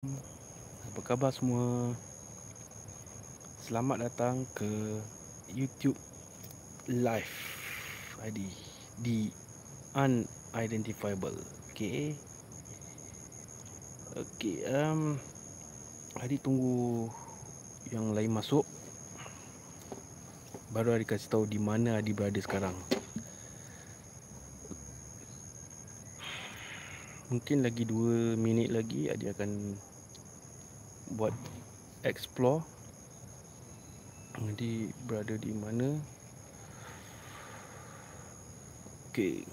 Apa khabar semua? Selamat datang ke YouTube Live ID di Unidentifiable. Okay. Okay. Um, Adi tunggu yang lain masuk. Baru Adi kasih tahu di mana Adi berada sekarang. Mungkin lagi 2 minit lagi Adi akan buat explore. Jadi berada di mana? Okey.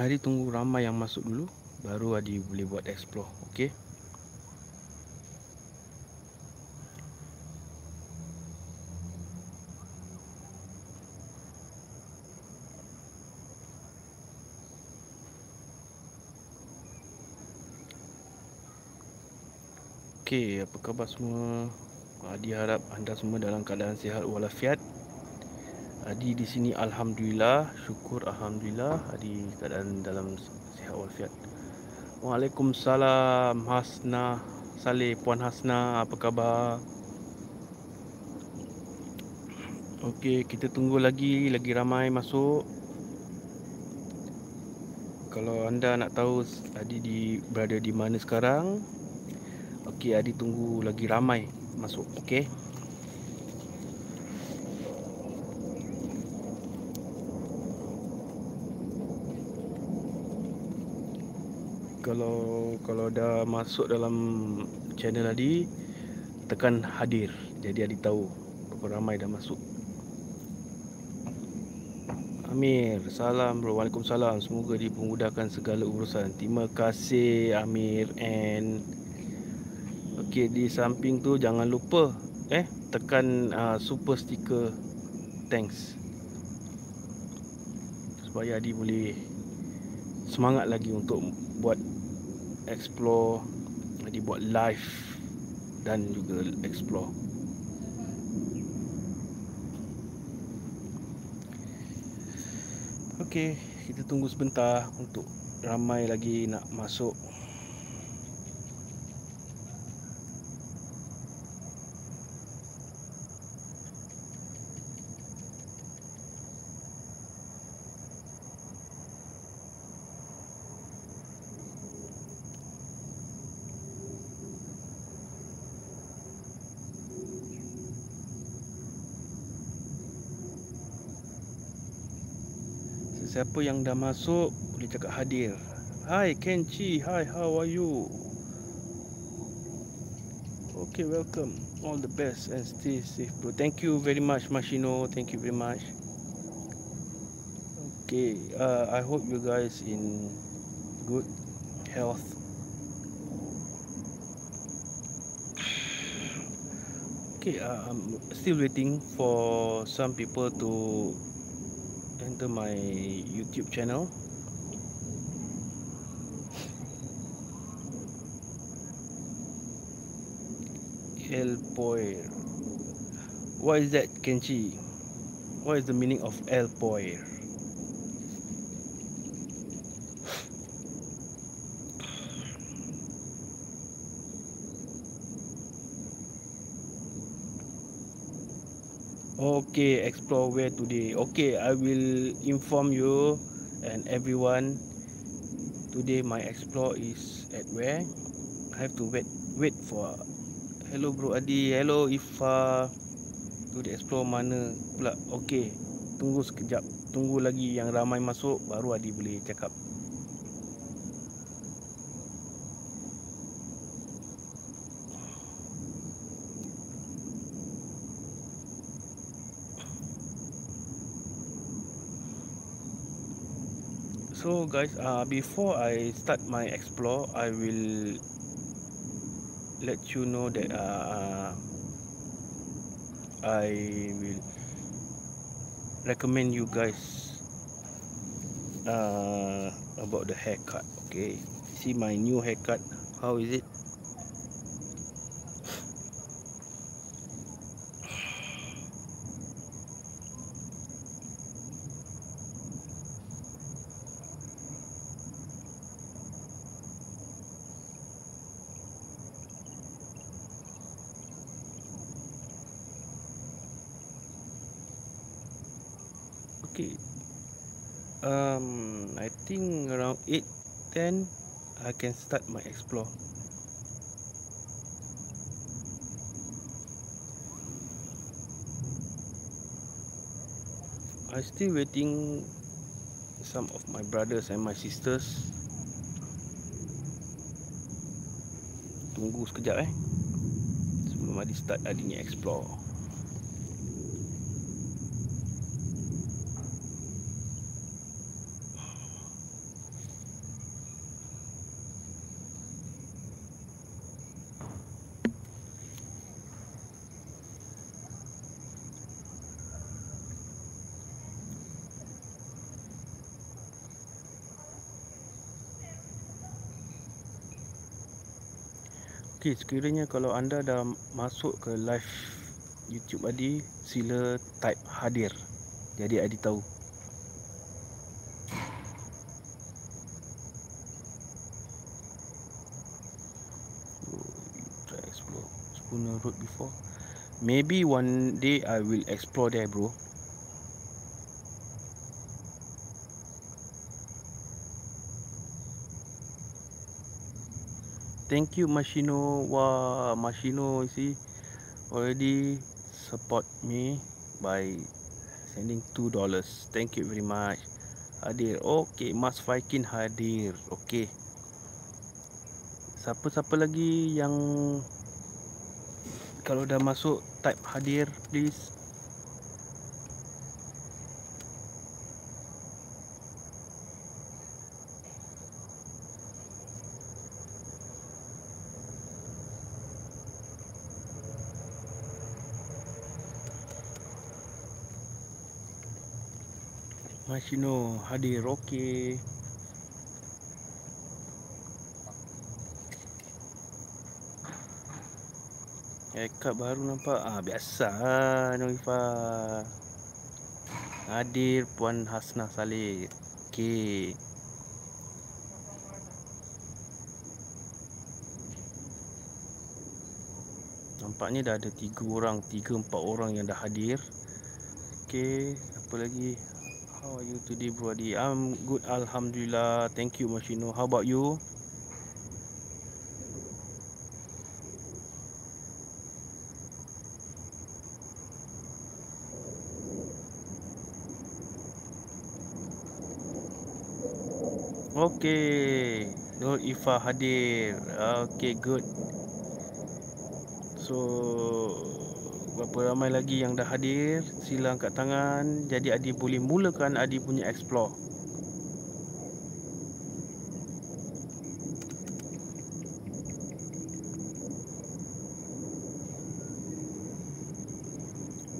Hari tunggu ramai yang masuk dulu baru Adi boleh buat explore okey Okey, apa khabar semua? Adi harap anda semua dalam keadaan sihat walafiat. Adi di sini alhamdulillah, syukur alhamdulillah Adi keadaan dalam sihat walafiat. Waalaikumsalam Hasna Saleh Puan Hasna, apa khabar? Okey, kita tunggu lagi, lagi ramai masuk. Kalau anda nak tahu Adi di berada di mana sekarang, Okey, Adi tunggu lagi ramai masuk. Okey. Kalau kalau dah masuk dalam channel Adi, tekan hadir. Jadi Adi tahu berapa ramai dah masuk. Amir, salam. Waalaikumsalam. Semoga dipermudahkan segala urusan. Terima kasih Amir and Okey di samping tu jangan lupa eh tekan uh, super sticker thanks. Supaya Adi boleh semangat lagi untuk buat explore Adi buat live dan juga explore. Okey kita tunggu sebentar untuk ramai lagi nak masuk Siapa yang dah masuk boleh cakap hadir. Hi Kenchi, hi how are you? Okay, welcome. All the best and stay safe, bro. Thank you very much, Mashino. Thank you very much. Okay, uh, I hope you guys in good health. Okay, uh, I'm still waiting for some people to enter my YouTube channel. El Poir. What is that, Kenchi? What is the meaning of El Poir? Okay, explore where today. Okay, I will inform you and everyone. Today my explore is at where? I have to wait wait for. Hello bro Adi. Hello Ifa. Tu di explore mana pula? Okay, tunggu sekejap. Tunggu lagi yang ramai masuk baru Adi boleh cakap. So guys, uh, before I start my explore, I will let you know that uh, I will recommend you guys uh, about the haircut. Okay, see my new haircut. How is it? Um, I think around 8, 10, I can start my explore. I still waiting some of my brothers and my sisters. Tunggu sekejap eh. Sebelum Adi start Adi ni explore. Okey, sekiranya kalau anda dah masuk ke live YouTube Adi, sila type hadir. Jadi Adi tahu. Spooner Road before. Maybe one day I will explore there, bro. Thank you Machino wah Machino see already support me by sending two dollars. Thank you very much. Hadir. Okay Mas Faikin hadir. Okay. Siapa-siapa lagi yang kalau dah masuk type hadir please Mashino hadir okey. Haircut baru nampak ah biasa ah. Hadir Puan Hasna Saleh. Okey. Nampaknya dah ada 3 orang, 3 4 orang yang dah hadir. Okey, apa lagi? How are you today? Adi? I'm good, Alhamdulillah. Thank you, Mashino. How about you? Okay, Nur Ifa hadir. Okay, good. So, berapa ramai lagi yang dah hadir sila angkat tangan. Jadi Adi boleh mulakan Adi punya explore.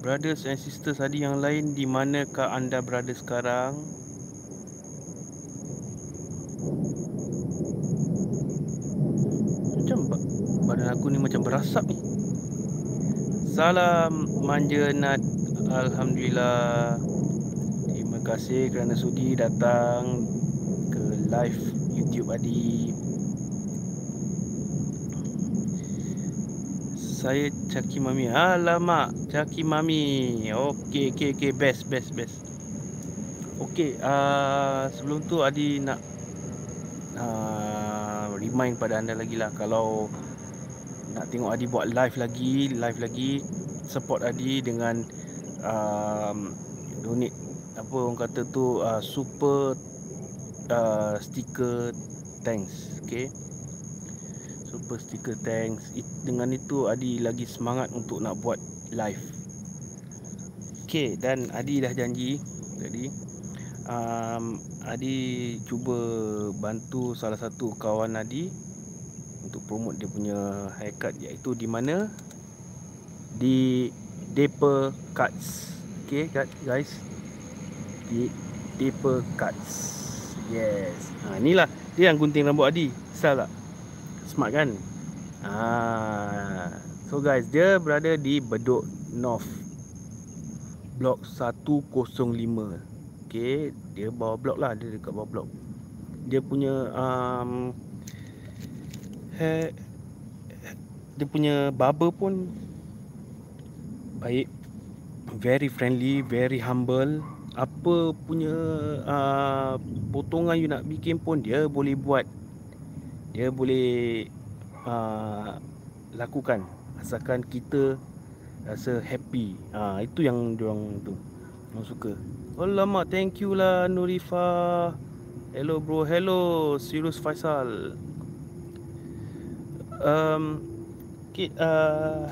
Brothers and sisters Adi yang lain di manakah anda berada sekarang? Macam badan aku ni macam berasap ni Salam manja Nat. Alhamdulillah. Terima kasih kerana sudi datang ke live YouTube Adi. Saya Caki Mami. Alamak Caki Mami. Okey okey okey. Best best best. Okey uh, sebelum tu Adi nak uh, remind pada anda lagi lah. Kalau nak tengok Adi buat live lagi, live lagi support Adi dengan um, donate apa orang kata tu uh, super uh, sticker thanks, okay? Super sticker thanks. It, dengan itu Adi lagi semangat untuk nak buat live. Okay, dan Adi dah janji tadi um, Adi cuba bantu salah satu kawan Adi untuk promote dia punya haircut iaitu di mana di Deeper Cuts. Okay guys. Di Deeper Cuts. Yes. Ha inilah dia yang gunting rambut Adi. Style tak? Smart kan? Ha. So guys, dia berada di Bedok North. Blok 105. Okay, dia bawah blok lah, dia dekat bawah blok. Dia punya um, hair dia punya barber pun baik. Very friendly very humble. Apa punya uh, potongan you nak bikin pun dia boleh buat. Dia boleh uh, lakukan. Asalkan kita rasa happy. Uh, itu yang dia orang tu orang suka. Alamak thank you lah Nurifa. Hello bro. Hello Sirius Faisal um, uh,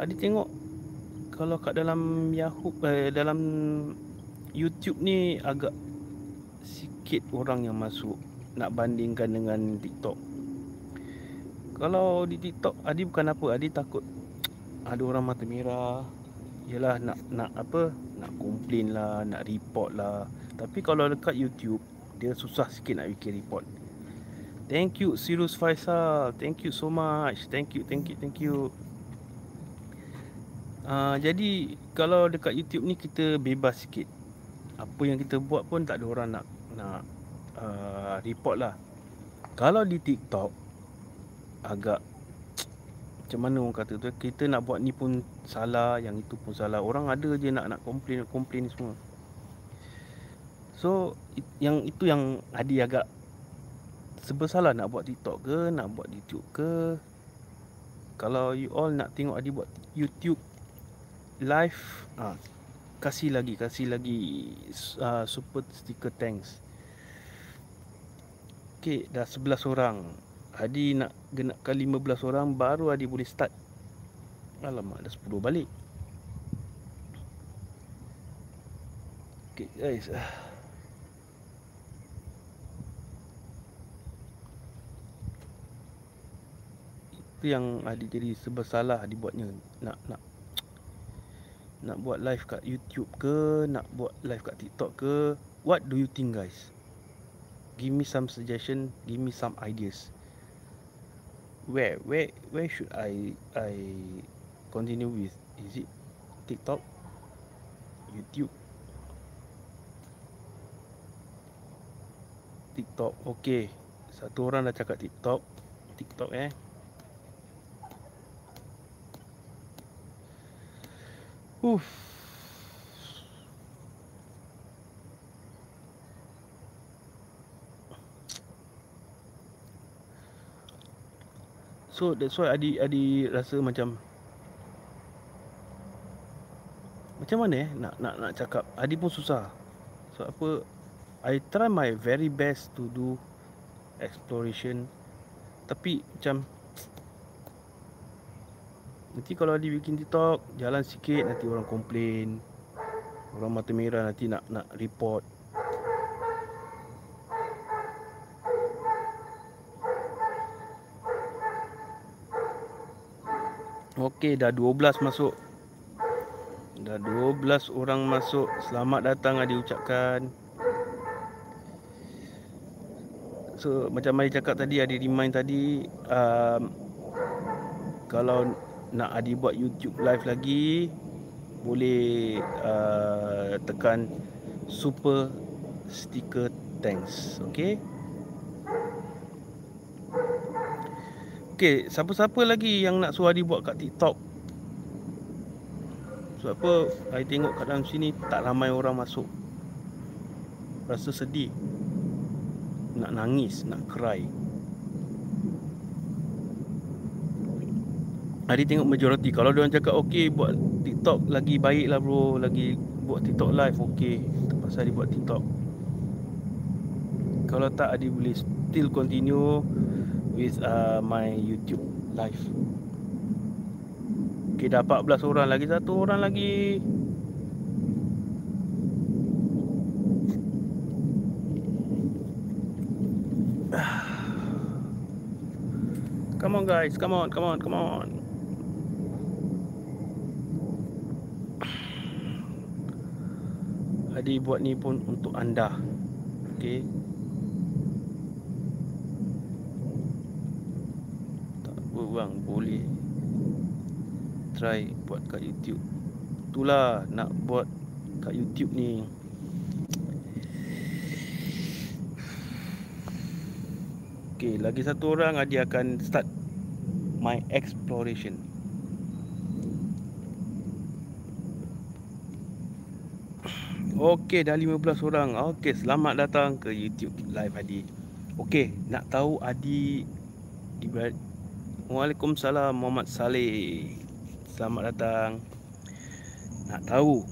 Adi tengok kalau kat dalam Yahoo eh, dalam YouTube ni agak sikit orang yang masuk nak bandingkan dengan TikTok. Kalau di TikTok Adi bukan apa, Adi takut ada orang mata merah. Yalah nak nak apa? Nak komplain lah, nak report lah. Tapi kalau dekat YouTube dia susah sikit nak bikin report. Thank you Sirus Faisal. Thank you so much. Thank you, thank you, thank you. Uh, jadi kalau dekat YouTube ni kita bebas sikit. Apa yang kita buat pun tak ada orang nak nak uh, report lah. Kalau di TikTok agak macam mana orang kata tu kita nak buat ni pun salah, yang itu pun salah. Orang ada je nak nak komplain komplain semua. So yang itu yang Adi agak sebesalah nak buat TikTok ke, nak buat YouTube ke. Kalau you all nak tengok Adi buat YouTube live ah kasih lagi kasih lagi uh, super sticker thanks. Okey dah 11 orang. Adi nak genapkan 15 orang baru Adi boleh start. Alamak dah 10 balik. Okey guys itu yang Adi jadi sebesalah dibuatnya nak nak nak buat live kat YouTube ke, nak buat live kat TikTok ke, what do you think guys? Give me some suggestion, give me some ideas. Where where where should I I continue with? Is it TikTok? YouTube? TikTok. Okay. Satu orang dah cakap TikTok. TikTok eh. Uff. So that's why Adi Adi rasa macam macam mana eh nak nak nak cakap Adi pun susah. So apa I try my very best to do exploration tapi macam Nanti kalau dia bikin TikTok Jalan sikit nanti orang komplain. Orang mata merah nanti nak nak report. Okey dah 12 masuk. Dah 12 orang masuk. Selamat datang ada ucapkan. So macam Mari cakap tadi Ada remind tadi um, Kalau nak Adi buat YouTube live lagi boleh uh, tekan super sticker thanks okey? Okey siapa-siapa lagi yang nak suruh Adi buat kat TikTok? Sebab apa? Adi tengok kat dalam sini tak ramai orang masuk. Rasa sedih. Nak nangis nak cry Hari tengok majoriti Kalau dia orang cakap okey buat TikTok lagi baik lah bro. Lagi buat TikTok live. Okey Pasal dia buat TikTok. Kalau tak Adi boleh still continue With uh, my YouTube live. Okay dah 14 orang lagi Satu orang lagi. Come on guys, come on, come on, come on. Adi buat ni pun untuk anda. Okey. Tak bang Boleh Try buat kat YouTube. Itulah nak buat kat YouTube ni. Okey lagi satu orang Adi akan start My exploration Okey, dah 15 orang. Okey, selamat datang ke YouTube Live Adi. Okey, nak tahu Adi Ibrahim. Waalaikumsalam Muhammad Saleh. Selamat datang. Nak tahu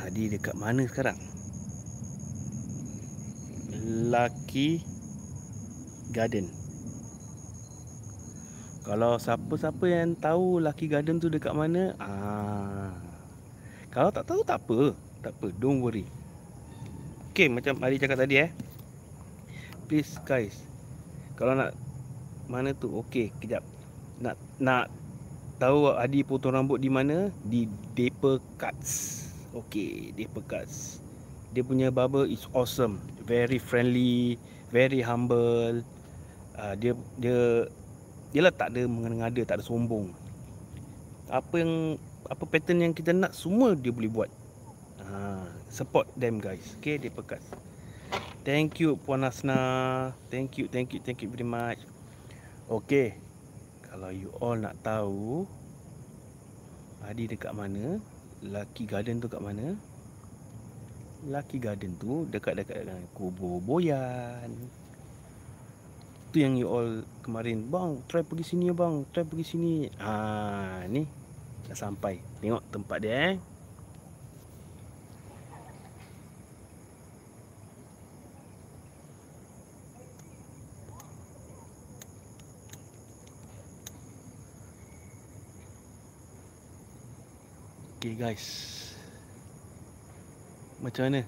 Adi dekat mana sekarang? Lucky Garden. Kalau siapa-siapa yang tahu Lucky Garden tu dekat mana, ah. Kalau tak tahu tak apa. Tak apa, don't worry. Okay, macam Adi cakap tadi eh. Please guys. Kalau nak mana tu? Okay, kejap. Nak nak tahu Adi potong rambut di mana? Di Deeper Cuts. Okay, Deeper Cuts. Dia punya barber is awesome. Very friendly, very humble. Uh, dia dia dia lah tak ada mengada-ngada, tak ada sombong. Apa yang apa pattern yang kita nak semua dia boleh buat. Ha, support them guys. Okay, dia pekat. Thank you Puan Asna. Thank you, thank you, thank you very much. Okay. Kalau you all nak tahu Adi dekat mana, Lucky Garden tu kat mana? Lucky Garden tu dekat-dekat dengan kubur Boyan. Tu yang you all kemarin, bang, try pergi sini bang, try pergi sini. Ah, ni dah sampai. Tengok tempat dia eh. Okay guys. Macam mana?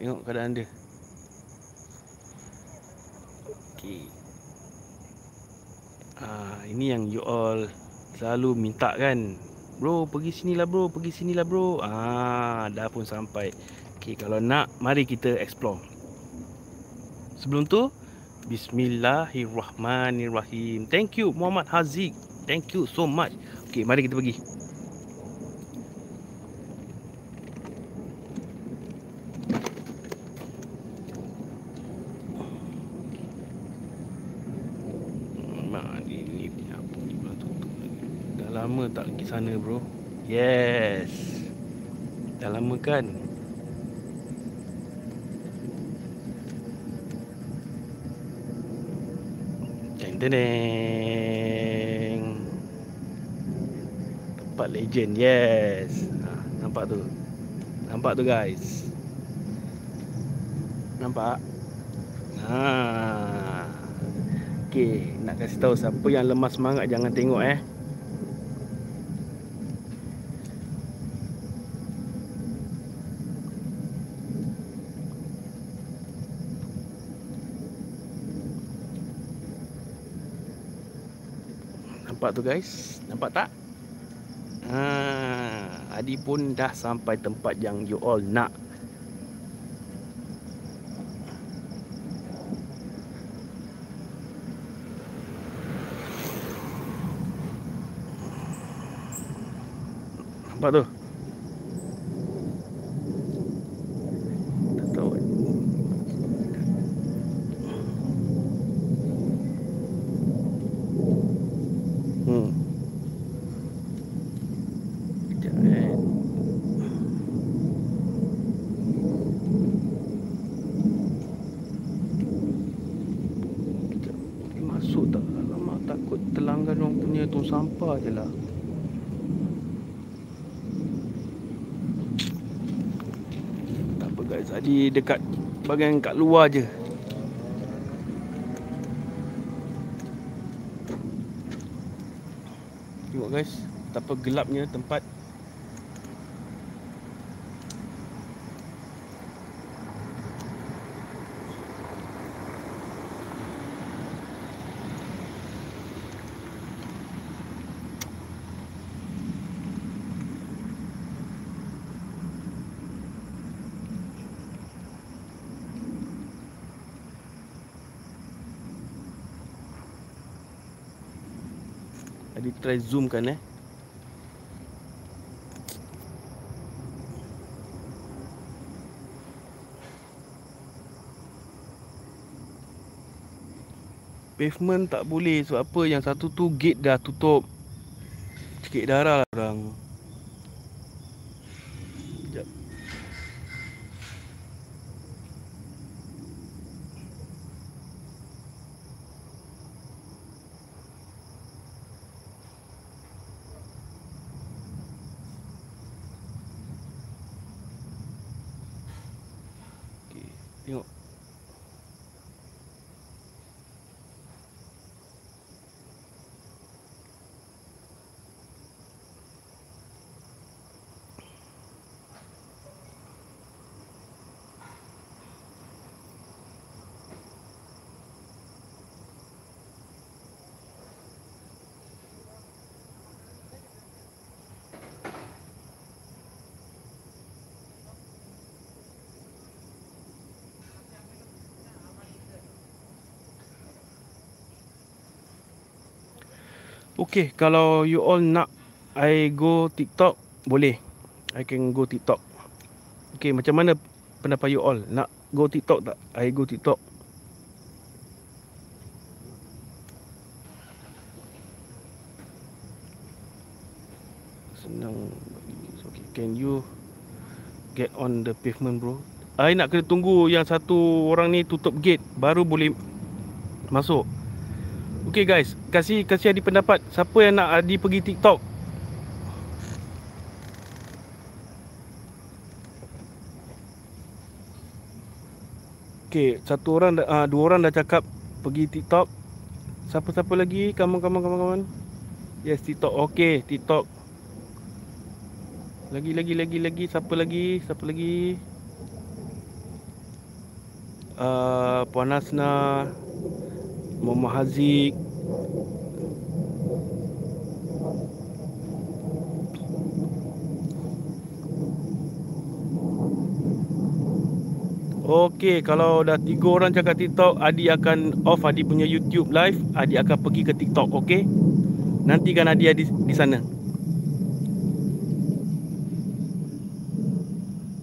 Tengok keadaan dia. Okay. Ah, Ini yang you all Selalu minta kan? Bro pergi sini lah bro. Pergi sini lah bro. Ah, Dah pun sampai. Okay kalau nak Mari kita explore. Sebelum tu Bismillahirrahmanirrahim. Thank you Muhammad Haziq. Thank you so much. Okay mari kita pergi lama tak pergi sana bro. Yes. Dah lama kan? Deng deng Tempat legend Yes. Ha, Nampak tu? Nampak tu guys? Nampak? Ha. Okay, nak kasih tahu siapa yang lemah semangat jangan tengok eh. Nampak tu guys? Nampak tak? Ha, Adi pun dah sampai tempat yang you all nak. Nampak tu sampah je lah. Tak apa guys. Tadi dekat bagian kat luar je. Tengok guys. Betapa gelapnya tempat Tadi try zoom kan eh. Pavement tak boleh. Sebab apa? Yang satu tu gate dah tutup. Sikit darah lah orang Sekejap Tengok. Okay, kalau you all nak I go TikTok, boleh. I can go TikTok. Okay, macam mana pendapat you all? Nak go TikTok tak? I go TikTok. Senang. Okay, can you get on the pavement bro? I nak kena tunggu yang satu orang ni tutup gate baru boleh masuk. Okay guys, kasih kasih Adi pendapat siapa yang nak Adi pergi TikTok. Okay, satu orang uh, dua orang dah cakap pergi TikTok. Siapa-siapa lagi? Kamu kamu kamu kamu. Yes, TikTok. Okay, TikTok. Lagi lagi lagi lagi siapa lagi? Siapa lagi? Uh, Puan Asna Muhammad Haziq Okey, kalau dah tiga orang cakap TikTok, Adi akan off Adi punya YouTube live. Adi akan pergi ke TikTok, okey? Nantikan Adi di, di sana.